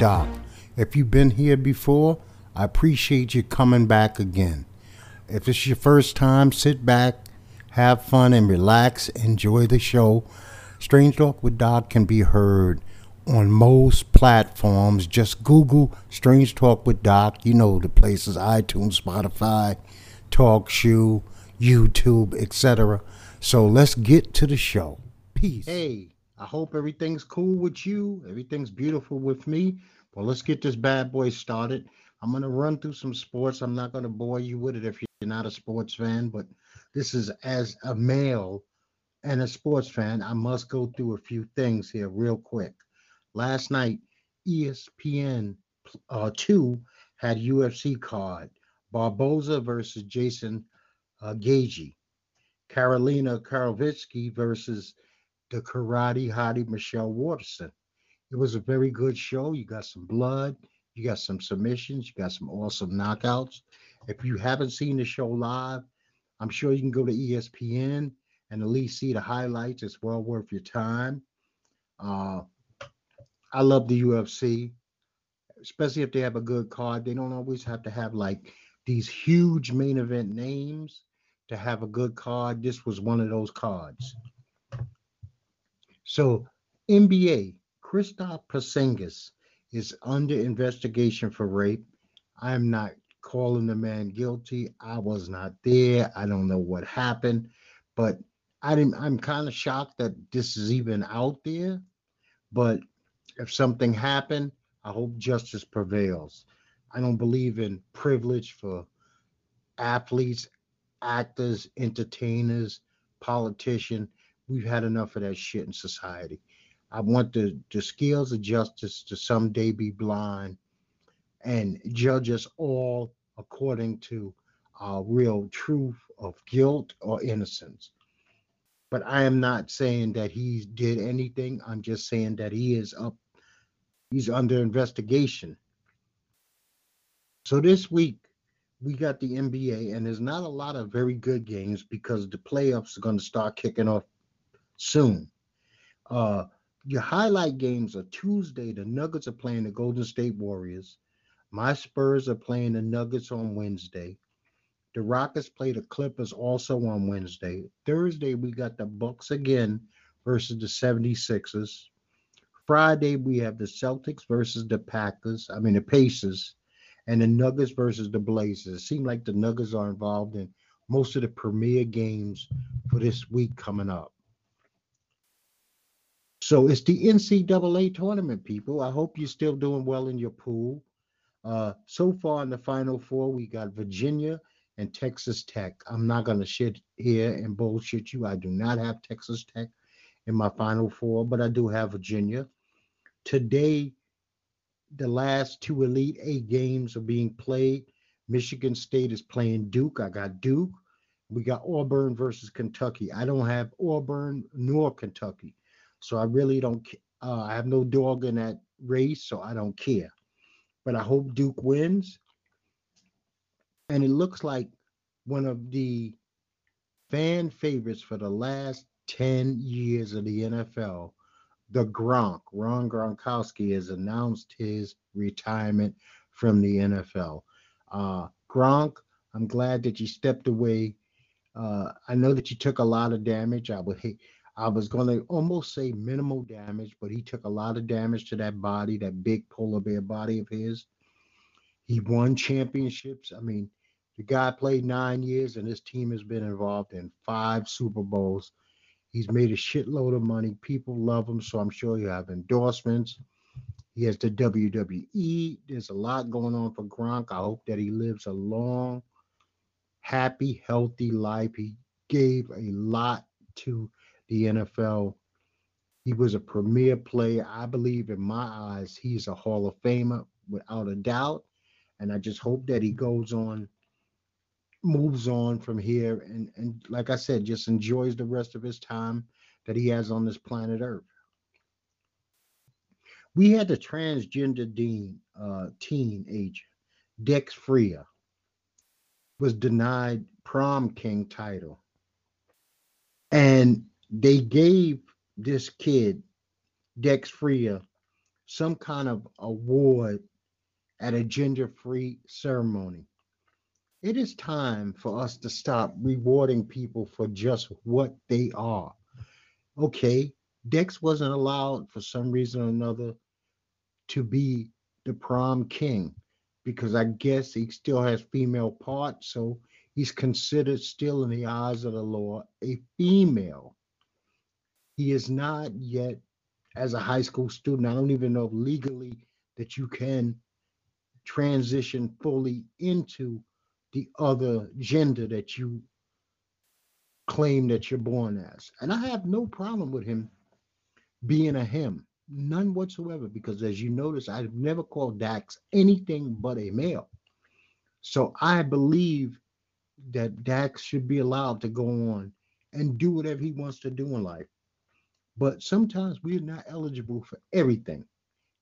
Doc. If you've been here before, I appreciate you coming back again. If it's your first time, sit back, have fun, and relax. Enjoy the show. Strange Talk with Doc can be heard on most platforms. Just Google Strange Talk with Doc. You know the places iTunes, Spotify, TalkShoe, YouTube, etc. So let's get to the show. Peace. Hey, I hope everything's cool with you. Everything's beautiful with me. Well, let's get this bad boy started. I'm going to run through some sports. I'm not going to bore you with it if you're not a sports fan, but this is as a male and a sports fan, I must go through a few things here real quick. Last night, ESPN uh, 2 had UFC card Barboza versus Jason uh, Gaethje, Carolina Karovitsky versus the karate hottie Michelle Waterson. It was a very good show. You got some blood, you got some submissions, you got some awesome knockouts. If you haven't seen the show live, I'm sure you can go to ESPN and at least see the highlights. It's well worth your time. Uh, I love the UFC, especially if they have a good card. They don't always have to have like these huge main event names to have a good card. This was one of those cards. So, NBA, Christoph Porzingis is under investigation for rape. I'm not calling the man guilty. I was not there. I don't know what happened, but I didn't. I'm kind of shocked that this is even out there. But if something happened, I hope justice prevails. I don't believe in privilege for athletes, actors, entertainers, politicians. We've had enough of that shit in society. I want the, the scales of justice to someday be blind and judge us all according to our real truth of guilt or innocence. But I am not saying that he did anything. I'm just saying that he is up, he's under investigation. So this week, we got the NBA, and there's not a lot of very good games because the playoffs are going to start kicking off soon. Uh, your highlight games are Tuesday. The Nuggets are playing the Golden State Warriors. My Spurs are playing the Nuggets on Wednesday. The Rockets play the Clippers also on Wednesday. Thursday, we got the Bucks again versus the 76ers. Friday, we have the Celtics versus the Packers, I mean the Pacers, and the Nuggets versus the Blazers. It seems like the Nuggets are involved in most of the premier games for this week coming up. So it's the NCAA tournament, people. I hope you're still doing well in your pool. Uh, so far in the Final Four, we got Virginia and Texas Tech. I'm not going to shit here and bullshit you. I do not have Texas Tech in my Final Four, but I do have Virginia. Today, the last two Elite Eight games are being played. Michigan State is playing Duke. I got Duke. We got Auburn versus Kentucky. I don't have Auburn nor Kentucky. So I really don't. Uh, I have no dog in that race, so I don't care. But I hope Duke wins. And it looks like one of the fan favorites for the last 10 years of the NFL, the Gronk, Ron Gronkowski, has announced his retirement from the NFL. Uh, Gronk, I'm glad that you stepped away Uh, I know that you took a lot of damage. I would hate. I was going to almost say minimal damage, but he took a lot of damage to that body, that big polar bear body of his. He won championships. I mean, the guy played nine years, and his team has been involved in five Super Bowls. He's made a shitload of money. People love him, so I'm sure you have endorsements. He has the WWE. There's a lot going on for Gronk. I hope that he lives a long, happy, healthy life. He gave a lot to the NFL. He was a premier player. I believe, in my eyes, he's a Hall of Famer without a doubt. And I just hope that he goes on, moves on from here, and and like I said, just enjoys the rest of his time that he has on this planet Earth. We had the transgender dean, uh, teenager, Dex Freer, was denied prom king title. And they gave this kid, Dex Freer, some kind of award at a gender free ceremony. It is time for us to stop rewarding people for just what they are. Okay, Dex wasn't allowed for some reason or another to be the prom king because I guess he still has female parts, so he's considered still in the eyes of the law a female. He is not yet, as a high school student, I don't even know legally that you can transition fully into the other gender that you claim that you're born as. And I have no problem with him being a him, none whatsoever, because as you notice, I've never called Dax anything but a male. So I believe that Dax should be allowed to go on and do whatever he wants to do in life. But sometimes we're not eligible for everything.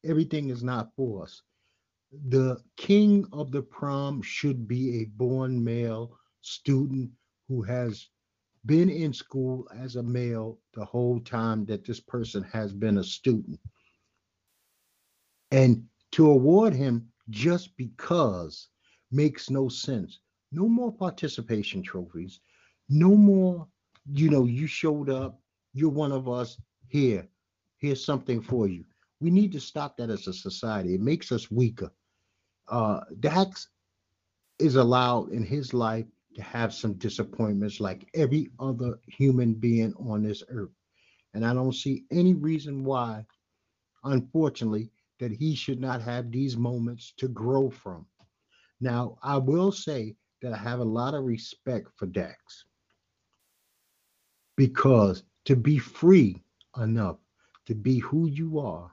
Everything is not for us. The king of the prom should be a born male student who has been in school as a male the whole time that this person has been a student. And to award him just because makes no sense. No more participation trophies. No more, you know, you showed up, you're one of us. Here, here's something for you. We need to stop that as a society. It makes us weaker. Uh, Dax is allowed in his life to have some disappointments like every other human being on this earth. And I don't see any reason why, unfortunately, that he should not have these moments to grow from. Now, I will say that I have a lot of respect for Dax because to be free enough to be who you are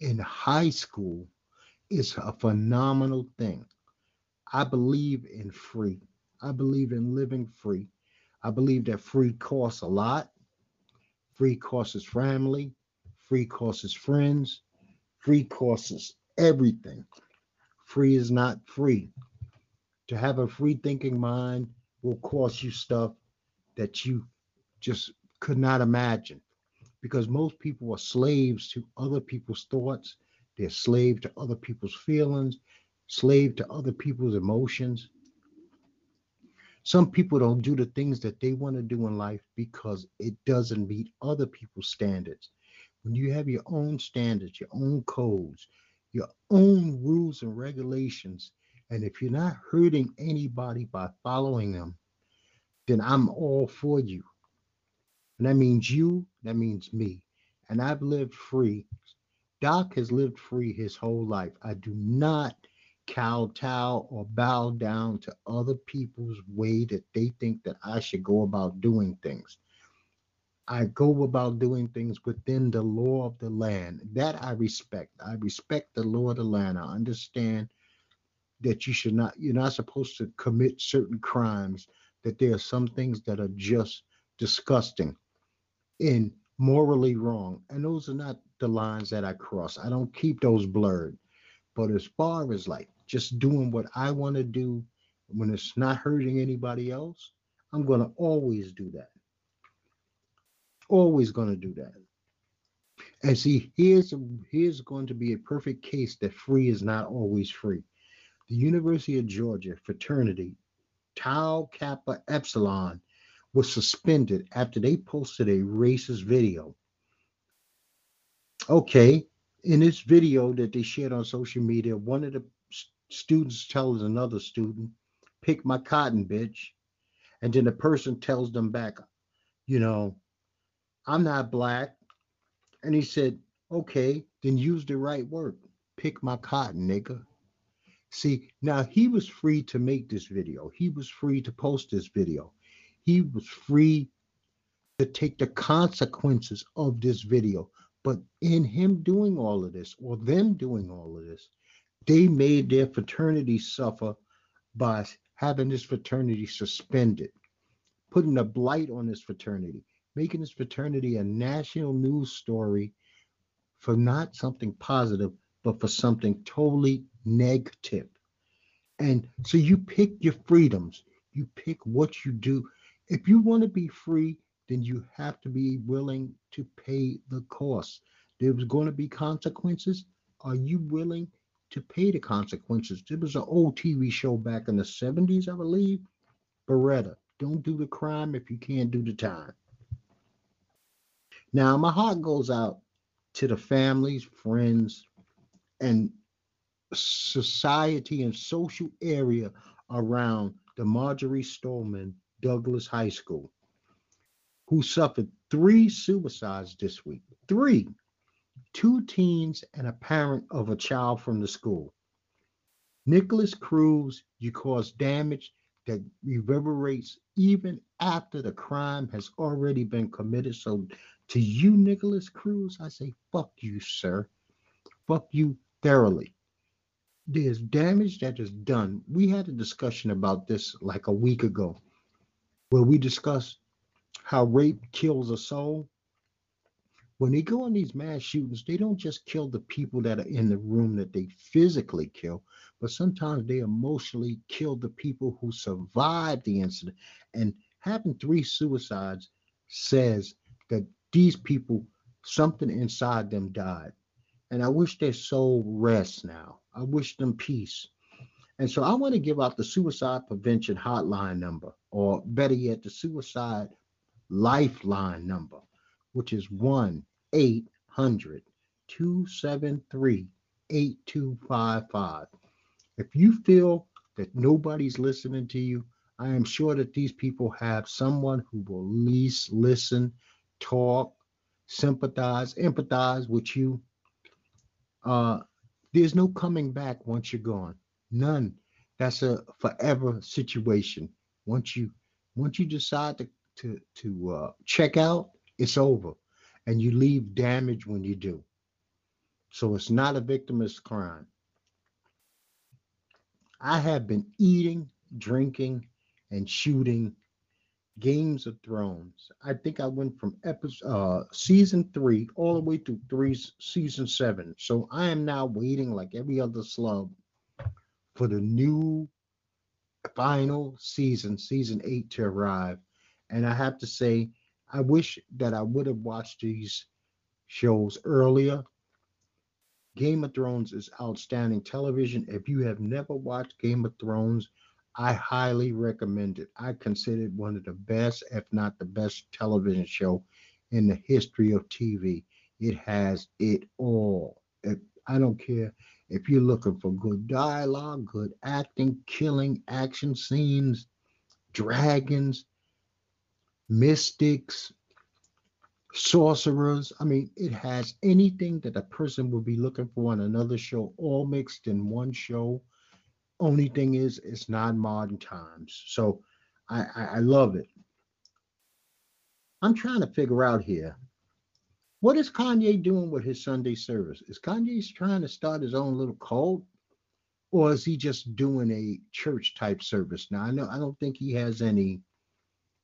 in high school is a phenomenal thing. I believe in free. I believe in living free. I believe that free costs a lot. Free costs family. Free costs friends. Free costs everything. Free is not free. To have a free thinking mind will cost you stuff that you just could not imagine because most people are slaves to other people's thoughts. They're slave to other people's feelings, slave to other people's emotions. Some people don't do the things that they want to do in life because it doesn't meet other people's standards. When you have your own standards, your own codes, your own rules and regulations, and if you're not hurting anybody by following them, then I'm all for you. And that means you, that means me. And I've lived free. Doc has lived free his whole life. I do not kowtow or bow down to other people's way that they think that I should go about doing things. I go about doing things within the law of the land. That I respect. I respect the law of the land. I understand that you should not, you're not supposed to commit certain crimes, that there are some things that are just disgusting and morally wrong. And those are not the lines that I cross. I don't keep those blurred. But as far as like just doing what I want to do when it's not hurting anybody else, I'm going to always do that. Always going to do that. And see, here's here's going to be a perfect case that free is not always free. The University of Georgia fraternity, Tau Kappa Epsilon, was suspended after they posted a racist video. Okay, in this video that they shared on social media, one of the students tells another student, pick my cotton, bitch. And then the person tells them back, you know, I'm not black. And he said, okay, then use the right word. Pick my cotton, nigga. See, now he was free to make this video. He was free to post this video. He was free to take the consequences of this video. But in him doing all of this, or them doing all of this, they made their fraternity suffer by having this fraternity suspended, putting a blight on this fraternity, making this fraternity a national news story for not something positive, but for something totally negative. And so you pick your freedoms, you pick what you do. If you want to be free, then you have to be willing to pay the cost. There's going to be consequences. Are you willing to pay the consequences? There was an old TV show back in the 70s, I believe. Baretta, don't do the crime if you can't do the time. Now, my heart goes out to the families, friends, and society and social area around the Marjory Stoneman Douglas High School who suffered three suicides this week. Three. Two teens and a parent of a child from the school. Nikolas Cruz, you caused damage that reverberates even after the crime has already been committed. So, to you, Nikolas Cruz, I say, fuck you, sir. Fuck you thoroughly. There's damage that is done. We had a discussion about this like a week ago where we discuss how rape kills a soul. When they go on these mass shootings, they don't just kill the people that are in the room that they physically kill, but sometimes they emotionally kill the people who survived the incident. And having three suicides says that these people, something inside them died. And I wish their soul rests now. I wish them peace. And so I want to give out the suicide prevention hotline number, or better yet, the suicide Lifeline number, which is 1 800 273 8255. If you feel that nobody's listening to you, I am sure that these people have someone who will at least listen, talk, sympathize, empathize with you. Uh, there's no coming back once you're gone. None. That's a forever situation. Once you once you decide to to to uh, check out, it's over, and you leave damage when you do. So it's not a victimless crime. I have been eating, drinking, and shooting Games of Thrones. I think I went from episode uh, season three all the way through three season seven. So I am now waiting like every other slug for the new final season, season eight, to arrive. And I have to say, I wish that I would have watched these shows earlier. Game of Thrones is outstanding television. If you have never watched Game of Thrones, I highly recommend it. I consider it one of the best, if not the best, television show in the history of TV. It has it all. I don't care if you're looking for good dialogue, good acting, killing, action scenes, dragons, mystics, sorcerers. I mean, it has anything that a person would be looking for on another show, all mixed in one show. Only thing is, it's not modern times. So I, I, I love it. I'm trying to figure out here what is Kanye doing with his Sunday service? Is Kanye trying to start his own little cult? Or is he just doing a church type service? Now I know I don't think he has any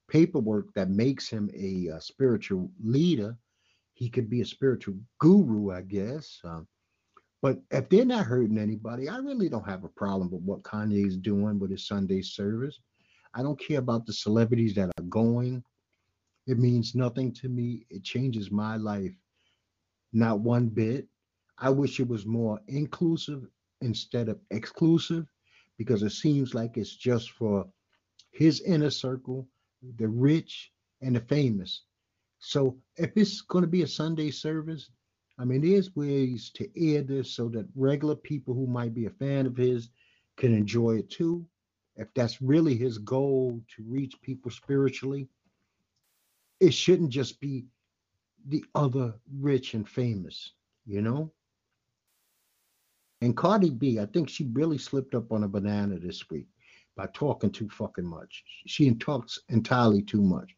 paperwork that makes him a, a spiritual leader. He could be a spiritual guru, I guess. Um, but if they're not hurting anybody, I really don't have a problem with what Kanye is doing with his Sunday service. I don't care about the celebrities that are going. It means nothing to me. It changes my life, not one bit. I wish it was more inclusive instead of exclusive because it seems like it's just for his inner circle the rich and the famous. So if it's going to be a Sunday service, I mean, there's ways to air this so that regular people who might be a fan of his can enjoy it too. If that's really his goal to reach people spiritually, it shouldn't just be the other rich and famous, you know? And Cardi B, I think she really slipped up on a banana this week by talking too fucking much. She talks entirely too much.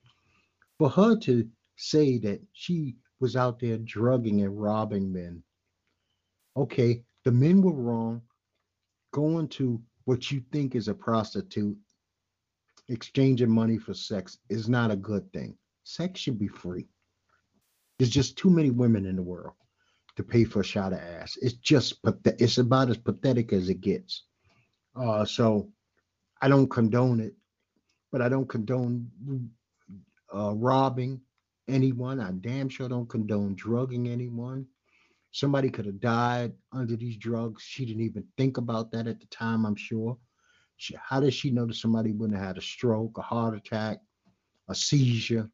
For her to say that she was out there drugging and robbing men, okay, the men were wrong. Going to what you think is a prostitute, exchanging money for sex is not a good thing. Sex should be free. There's just too many women in the world to pay for a shot of ass. It's just it's about as pathetic as it gets. Uh, so I don't condone it, but I don't condone uh, robbing anyone. I damn sure don't condone drugging anyone. Somebody could have died under these drugs. She didn't even think about that at the time, I'm sure. She, how does she know that somebody wouldn't have had a stroke, a heart attack, a seizure,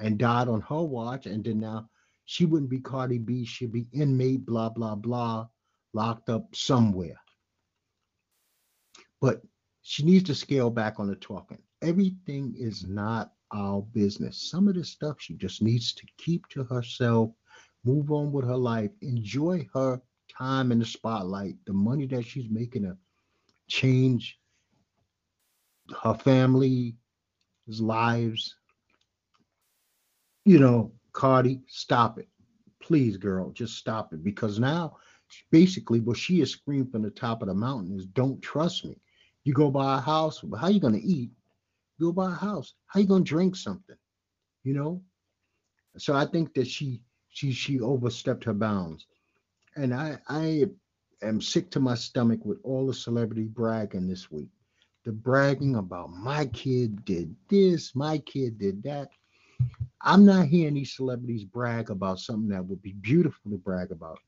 and died on her watch? And then now she wouldn't be Cardi B. She'd be inmate, blah, blah, blah, locked up somewhere. But she needs to scale back on the talking. Everything is not our business. Some of this stuff she just needs to keep to herself, move on with her life, enjoy her time in the spotlight, the money that she's making to change her family's lives. You know, Cardi, stop it. Please, girl, just stop it. Because now, basically, what she has screamed from the top of the mountain is don't trust me. You go buy a house, how you going to eat? Go buy a house. How you going to drink something? You know? So I think that she she she overstepped her bounds. And I I am sick to my stomach with all the celebrity bragging this week. The bragging about my kid did this, my kid did that. I'm not hearing these celebrities brag about something that would be beautiful to brag about.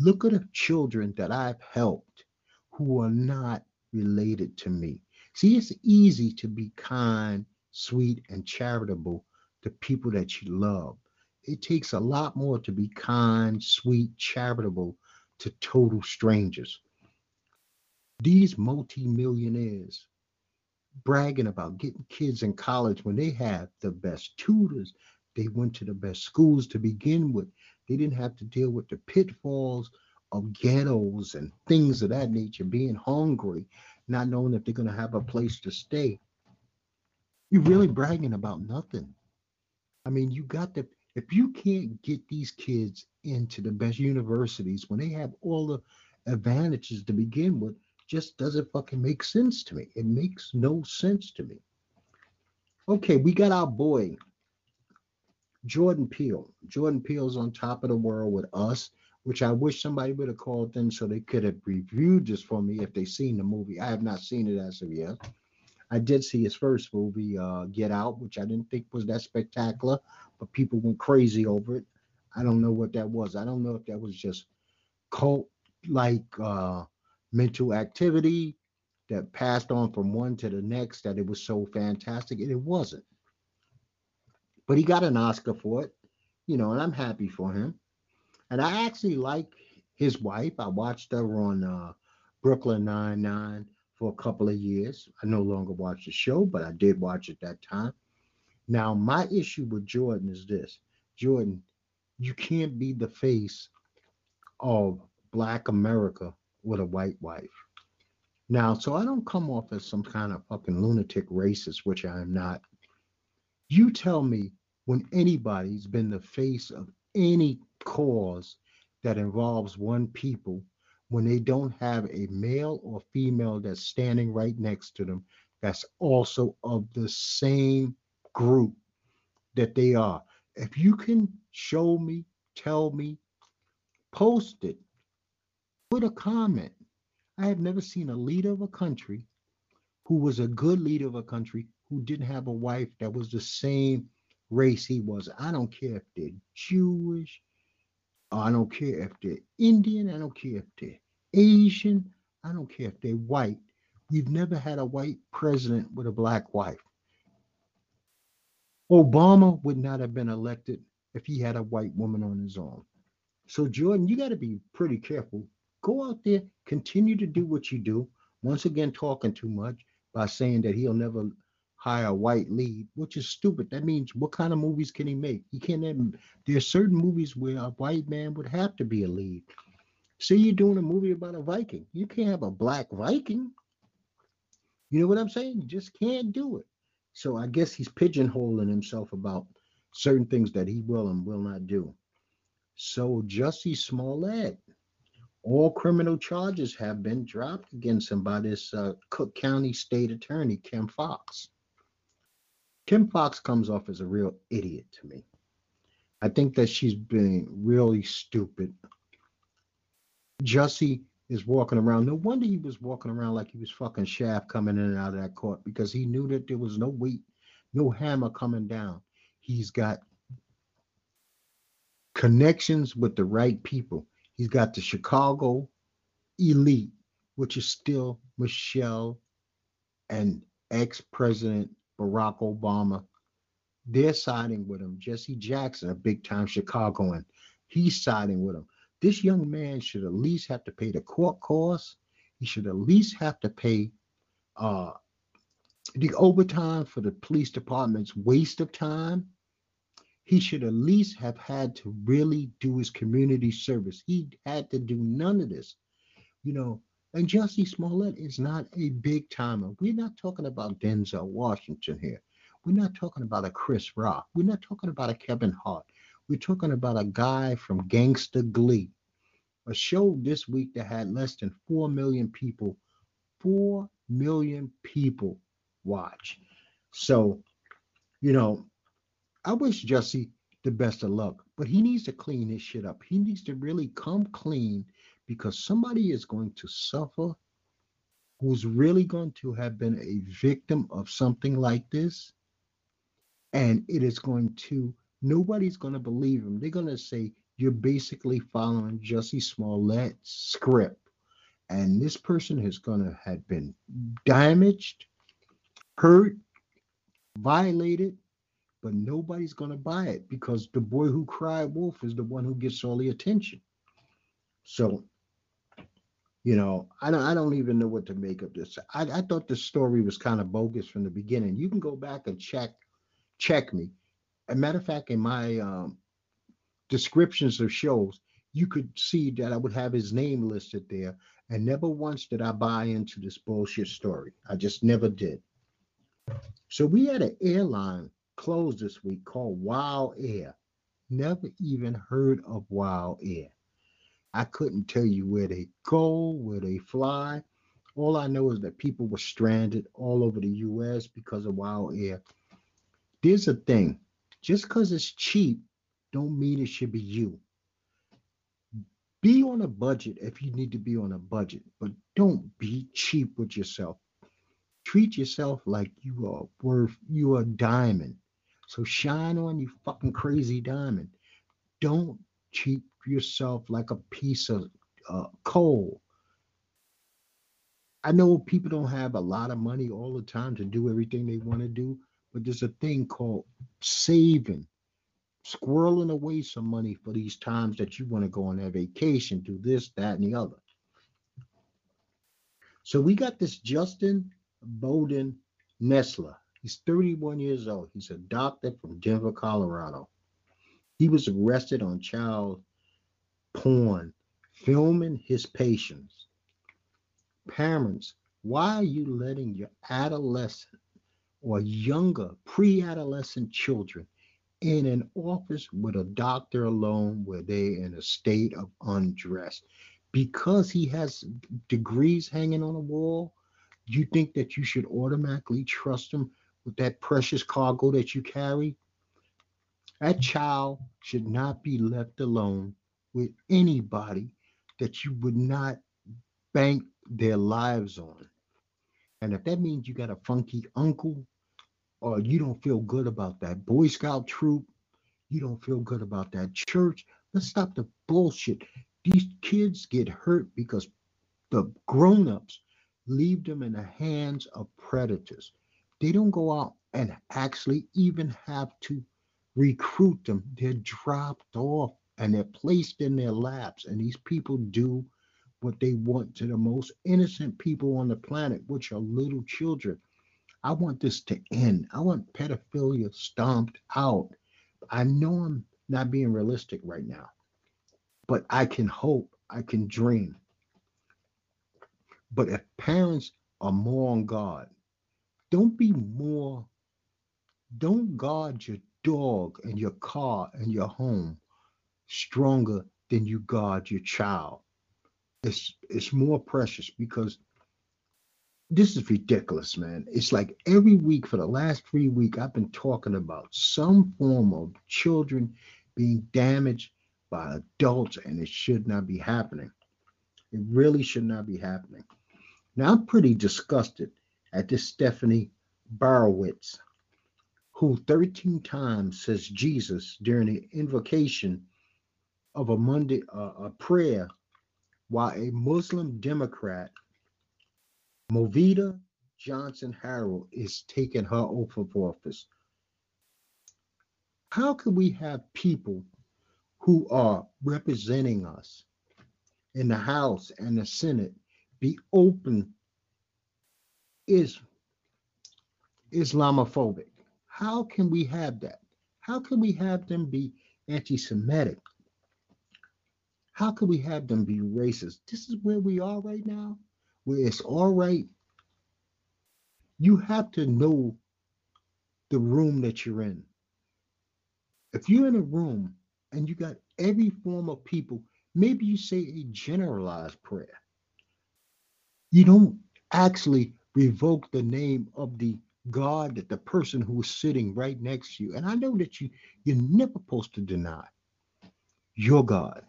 Look at the children that I've helped who are not related to me. See, it's easy to be kind, sweet, and charitable to people that you love. It takes a lot more to be kind, sweet, charitable to total strangers. These multimillionaires bragging about getting kids in college when they had the best tutors, they went to the best schools to begin with. They didn't have to deal with the pitfalls of ghettos and things of that nature, being hungry, not knowing if they're going to have a place to stay. You're really bragging about nothing. I mean, you got the, if you can't get these kids into the best universities when they have all the advantages to begin with, just doesn't fucking make sense to me. It makes no sense to me. Okay, we got our boy, Jordan Peele. Jordan Peele's on top of the world with us, which I wish somebody would have called them so they could have reviewed this for me if they seen the movie. I have not seen it as of yet. I did see his first movie, uh, Get Out, which I didn't think was that spectacular, but people went crazy over it. I don't know what that was. I don't know if that was just cult like uh, mental activity that passed on from one to the next that it was so fantastic. And it wasn't. But he got an Oscar for it, you know, and I'm happy for him. And I actually like his wife. I watched her on uh, Brooklyn Nine-Nine for a couple of years. I no longer watch the show, but I did watch it that time. Now, my issue with Jordan is this Jordan, you can't be the face of Black America with a white wife. Now, so I don't come off as some kind of fucking lunatic racist, which I am not. You tell me when anybody's been the face of any cause that involves one people, when they don't have a male or female that's standing right next to them, that's also of the same group that they are. If you can show me, tell me, post it, put a comment. I have never seen a leader of a country who was a good leader of a country who didn't have a wife that was the same race he was. I don't care if they're Jewish. I don't care if they're Indian. I don't care if they're Asian. I don't care if they're white. We've never had a white president with a black wife. Obama would not have been elected if he had a white woman on his arm. So, Jordan, you got to be pretty careful. Go out there, continue to do what you do. Once again, talking too much by saying that he'll never hire a white lead, which is stupid. That means what kind of movies can he make? He can't. There are certain movies where a white man would have to be a lead. Say you're doing a movie about a Viking, you can't have a black Viking. You know what I'm saying? You just can't do it. So I guess he's pigeonholing himself about certain things that he will and will not do. So Jussie Smollett, all criminal charges have been dropped against him by this uh, Cook County State Attorney Kim Foxx. Kim Foxx comes off as a real idiot to me. I think that she's been really stupid. Jussie is walking around. No wonder he was walking around like he was fucking Shaft coming in and out of that court because he knew that there was no weight, no hammer coming down. He's got connections with the right people. He's got the Chicago elite, which is still Michelle and ex President Barack Obama. They're siding with him. Jesse Jackson, a big time Chicagoan, he's siding with him. This young man should at least have to pay the court costs. He should at least have to pay uh, the overtime for the police department's waste of time. He should at least have had to really do his community service. He had to do none of this. You know, and Jussie Smollett is not a big timer. We're not talking about Denzel Washington here. We're not talking about a Chris Rock. We're not talking about a Kevin Hart. We're talking about a guy from Gangsta Glee, a show this week that had less than 4 million people, 4 million people watch. So, you know, I wish Jesse the best of luck, but he needs to clean his shit up. He needs to really come clean because somebody is going to suffer who's really going to have been a victim of something like this. And it is going to, nobody's going to believe him. They're going to say, you're basically following Jesse Smollett's script. And this person is going to have been damaged, hurt, violated, but nobody's going to buy it because the boy who cried wolf is the one who gets all the attention. So you know, I don't I don't even know what to make of this. I, I thought the story was kind of bogus from the beginning. You can go back and check check me. As a matter of fact, in my um, descriptions of shows, you could see that I would have his name listed there. And never once did I buy into this bullshit story. I just never did. So we had an airline close this week called WOW air. Never even heard of WOW air. I couldn't tell you where they go, where they fly. All I know is that people were stranded all over the US because of WOW air. There's a thing. Just because it's cheap don't mean it should be you. Be on a budget if you need to be on a budget, but don't be cheap with yourself. Treat yourself like you are worth you are a diamond. So shine on you fucking crazy diamond. Don't treat yourself like a piece of uh, coal. I know people don't have a lot of money all the time to do everything they want to do, but there's a thing called saving, squirreling away some money for these times that you want to go on a vacation, do this, that, and the other. So we got this Justin Bowden Nessler. He's 31 years old. He's a doctor from Denver, Colorado. He was arrested on child porn, filming his patients. Parents, why are you letting your adolescent or younger pre adolescent children in an office with a doctor alone where they're in a state of undress? Because he has degrees hanging on a wall, you think that you should automatically trust him with that precious cargo that you carry? That child should not be left alone with anybody that you would not bank their lives on. And if that means you got a funky uncle or you don't feel good about that Boy Scout troop, you don't feel good about that church, let's stop the bullshit. These kids get hurt because the grown-ups leave them in the hands of predators. They don't go out and actually even have to recruit them. They're dropped off and they're placed in their laps. And these people do what they want to the most innocent people on the planet, which are little children. I want this to end. I want pedophilia stomped out. I know I'm not being realistic right now, but I can hope, I can dream. But if parents are more on God, don't be more, don't guard your dog and your car and your home stronger than you guard your child. It's it's more precious because this is ridiculous, man. It's like every week for the last three weeks, I've been talking about some form of children being damaged by adults, and it should not be happening. It really should not be happening. Now, I'm pretty disgusted at this Stephanie Borowicz, who 13 times says Jesus during the invocation of a Monday uh, a prayer, while a Muslim Democrat Movita Johnson Harrell is taking her oath of office. How can we have people who are representing us in the House and the Senate be open is Islamophobic? How can we have that? How can we have them be anti-Semitic? How can we have them be racist? This is where we are right now where it's all right. You have to know the room that you're in. If you're in a room and you got every form of people, maybe you say a generalized prayer. You don't actually revoke the name of the God that the person who is sitting right next to you. And I know that you you're never supposed to deny your God.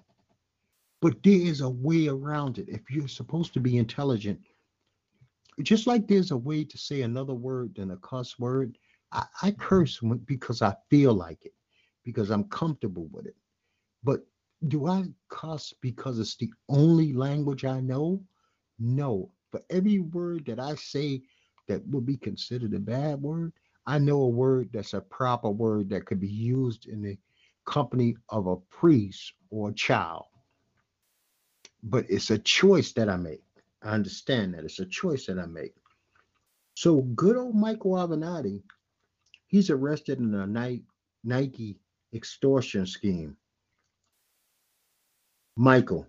But there is a way around it. If you're supposed to be intelligent, just like there's a way to say another word than a cuss word, I, I curse because I feel like it, because I'm comfortable with it. But do I cuss because it's the only language I know? No. For every word that I say that would be considered a bad word, I know a word that's a proper word that could be used in the company of a priest or a child but it's a choice that I make. I understand that it's a choice that I make. So good old Michael Avenatti, he's arrested in a Nike extortion scheme. Michael,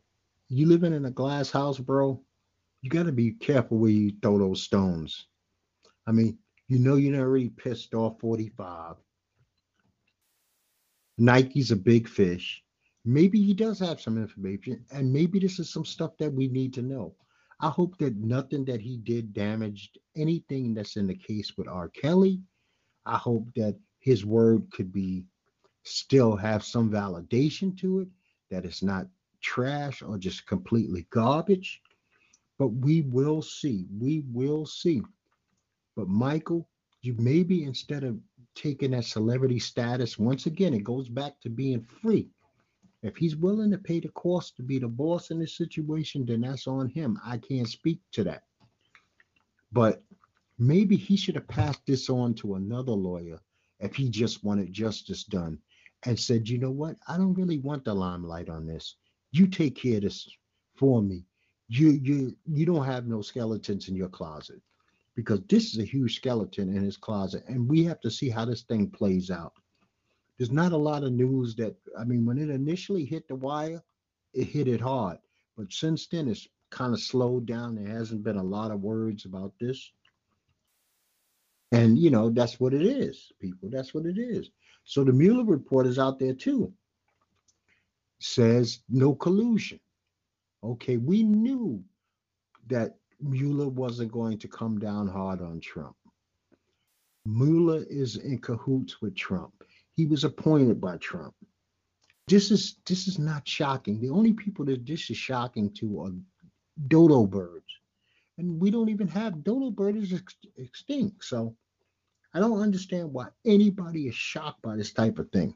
you living in a glass house, bro? You got to be careful where you throw those stones. I mean, you know you're already pissed off 45. Nike's a big fish. Maybe he does have some information and maybe this is some stuff that we need to know. I hope that nothing that he did damaged anything that's in the case with r. Kelly. I hope that his word could be still have some validation to it that it's not trash or just completely garbage but we will see we will see but michael you maybe instead of taking that celebrity status once again it goes back to being free if he's willing to pay the cost to be the boss in this situation, then that's on him. I can't speak to that. But maybe he should have passed this on to another lawyer if he just wanted justice done and said, you know what? I don't really want the limelight on this. You take care of this for me. You you you don't have no skeletons in your closet because this is a huge skeleton in his closet, and we have to see how this thing plays out there's not a lot of news that I mean, when it initially hit the wire, it hit it hard. But since then, it's kind of slowed down. There hasn't been a lot of words about this. And you know, that's what it is, people. That's what it is. So the Mueller report is out there too. Says no collusion. Okay, we knew that Mueller wasn't going to come down hard on Trump. Mueller is in cahoots with Trump. He was appointed by Trump. This is this is not shocking. The only people that this is shocking to are dodo birds, and we don't even have dodo birds ex- extinct. So I don't understand why anybody is shocked by this type of thing.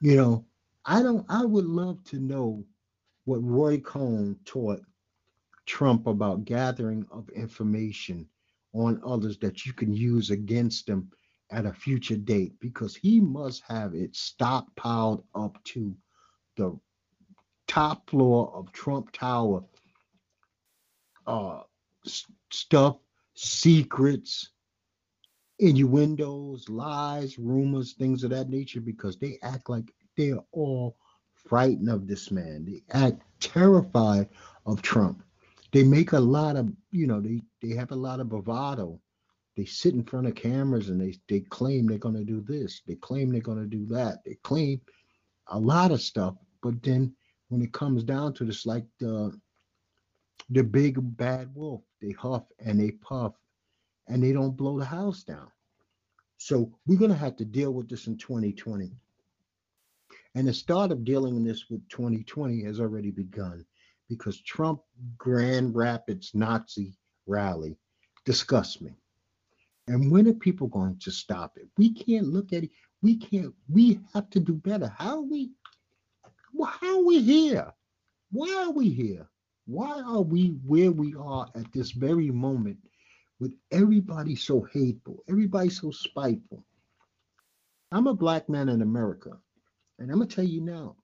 You know, I don't. I would love to know what Roy Cohn taught Trump about gathering of information on others that you can use against them at a future date because he must have it stockpiled up to the top floor of Trump Tower. Uh, stuff, secrets, innuendos, lies, rumors, things of that nature because they act like they're all frightened of this man. They act terrified of Trump. They make a lot of, you know, they, they have a lot of bravado. They sit in front of cameras and they, they claim they're going to do this. They claim they're going to do that. They claim a lot of stuff. But then when it comes down to this, like the, the big bad wolf, they huff and they puff and they don't blow the house down. So we're going to have to deal with this in 2020. And the start of dealing with this with 2020 has already begun because Trump Grand Rapids Nazi rally disgusts me. And when are people going to stop it? We can't look at it. We can't. We have to do better. How are we? How are we here? Why are we here? Why are we where we are at this very moment with everybody so hateful, everybody so spiteful? I'm a black man in America, and I'm gonna tell you now,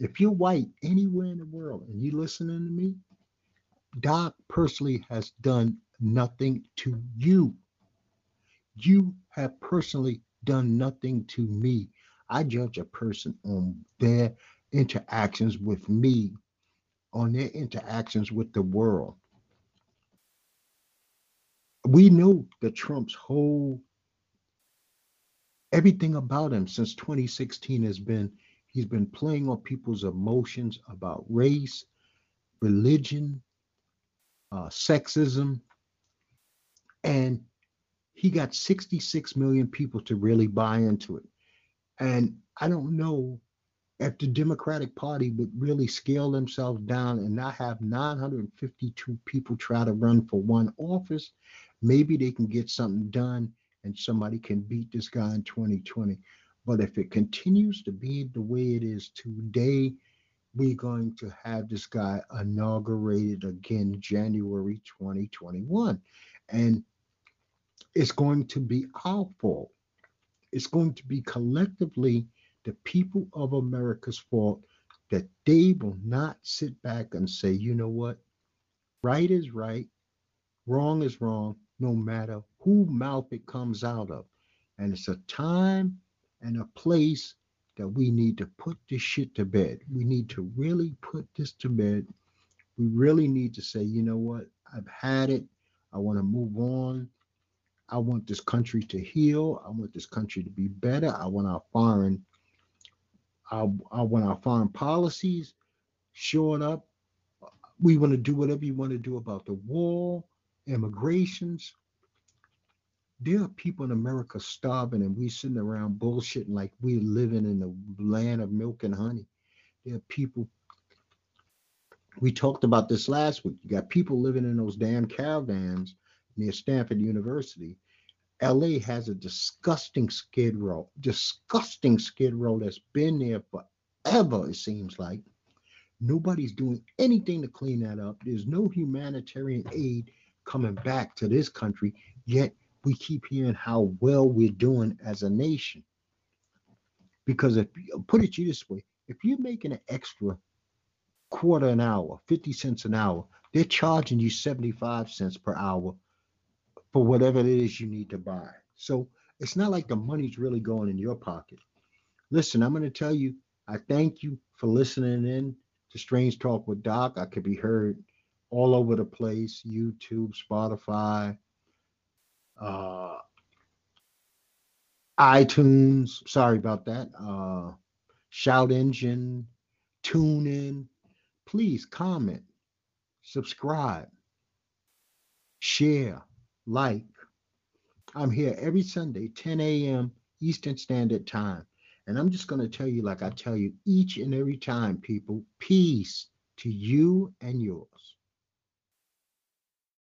if you're white anywhere in the world and you're listening to me, Doc personally has done nothing to you. You have personally done nothing to me. I judge a person on their interactions with me, on their interactions with the world. We know that Trump's whole everything about him since 2016 has been He's been playing on people's emotions about race, religion, uh, sexism, and he got 66 million people to really buy into it. And I don't know if the Democratic Party would really scale themselves down and not have 952 people try to run for one office, maybe they can get something done and somebody can beat this guy in 2020. But if it continues to be the way it is today, we're going to have this guy inaugurated again January 2021. And it's going to be our fault. It's going to be collectively the people of America's fault that they will not sit back and say, you know what? Right is right, wrong is wrong, no matter who mouth it comes out of. And it's a time and a place that we need to put this shit to bed. We need to really put this to bed. We really need to say, you know what? I've had it. I want to move on. I want this country to heal. I want this country to be better. I want our foreign, I, I want our foreign policies shored up. We want to do whatever you want to do about the war, immigrations, there are people in America starving and we sitting around bullshitting like we're living in the land of milk and honey. There are people, we talked about this last week. You got people living in those damn caravans near Stanford University. LA has a disgusting skid row, disgusting skid row that's been there forever, it seems like. Nobody's doing anything to clean that up. There's no humanitarian aid coming back to this country, yet we keep hearing how well we're doing as a nation. Because if put it you this way, if you're making an extra quarter an hour, 50 cents an hour, they're charging you 75 cents per hour for whatever it is you need to buy. So it's not like the money's really going in your pocket. Listen, I'm going to tell you, I thank you for listening in to Strange Talk with Doc. I could be heard all over the place YouTube, Spotify, uh, iTunes. Sorry about that. Uh, Shout Engine, Tune In. Please comment, subscribe, share, like. I'm here every Sunday, 10 a.m. Eastern Standard Time. And I'm just going to tell you, like I tell you each and every time, people, peace to you and yours.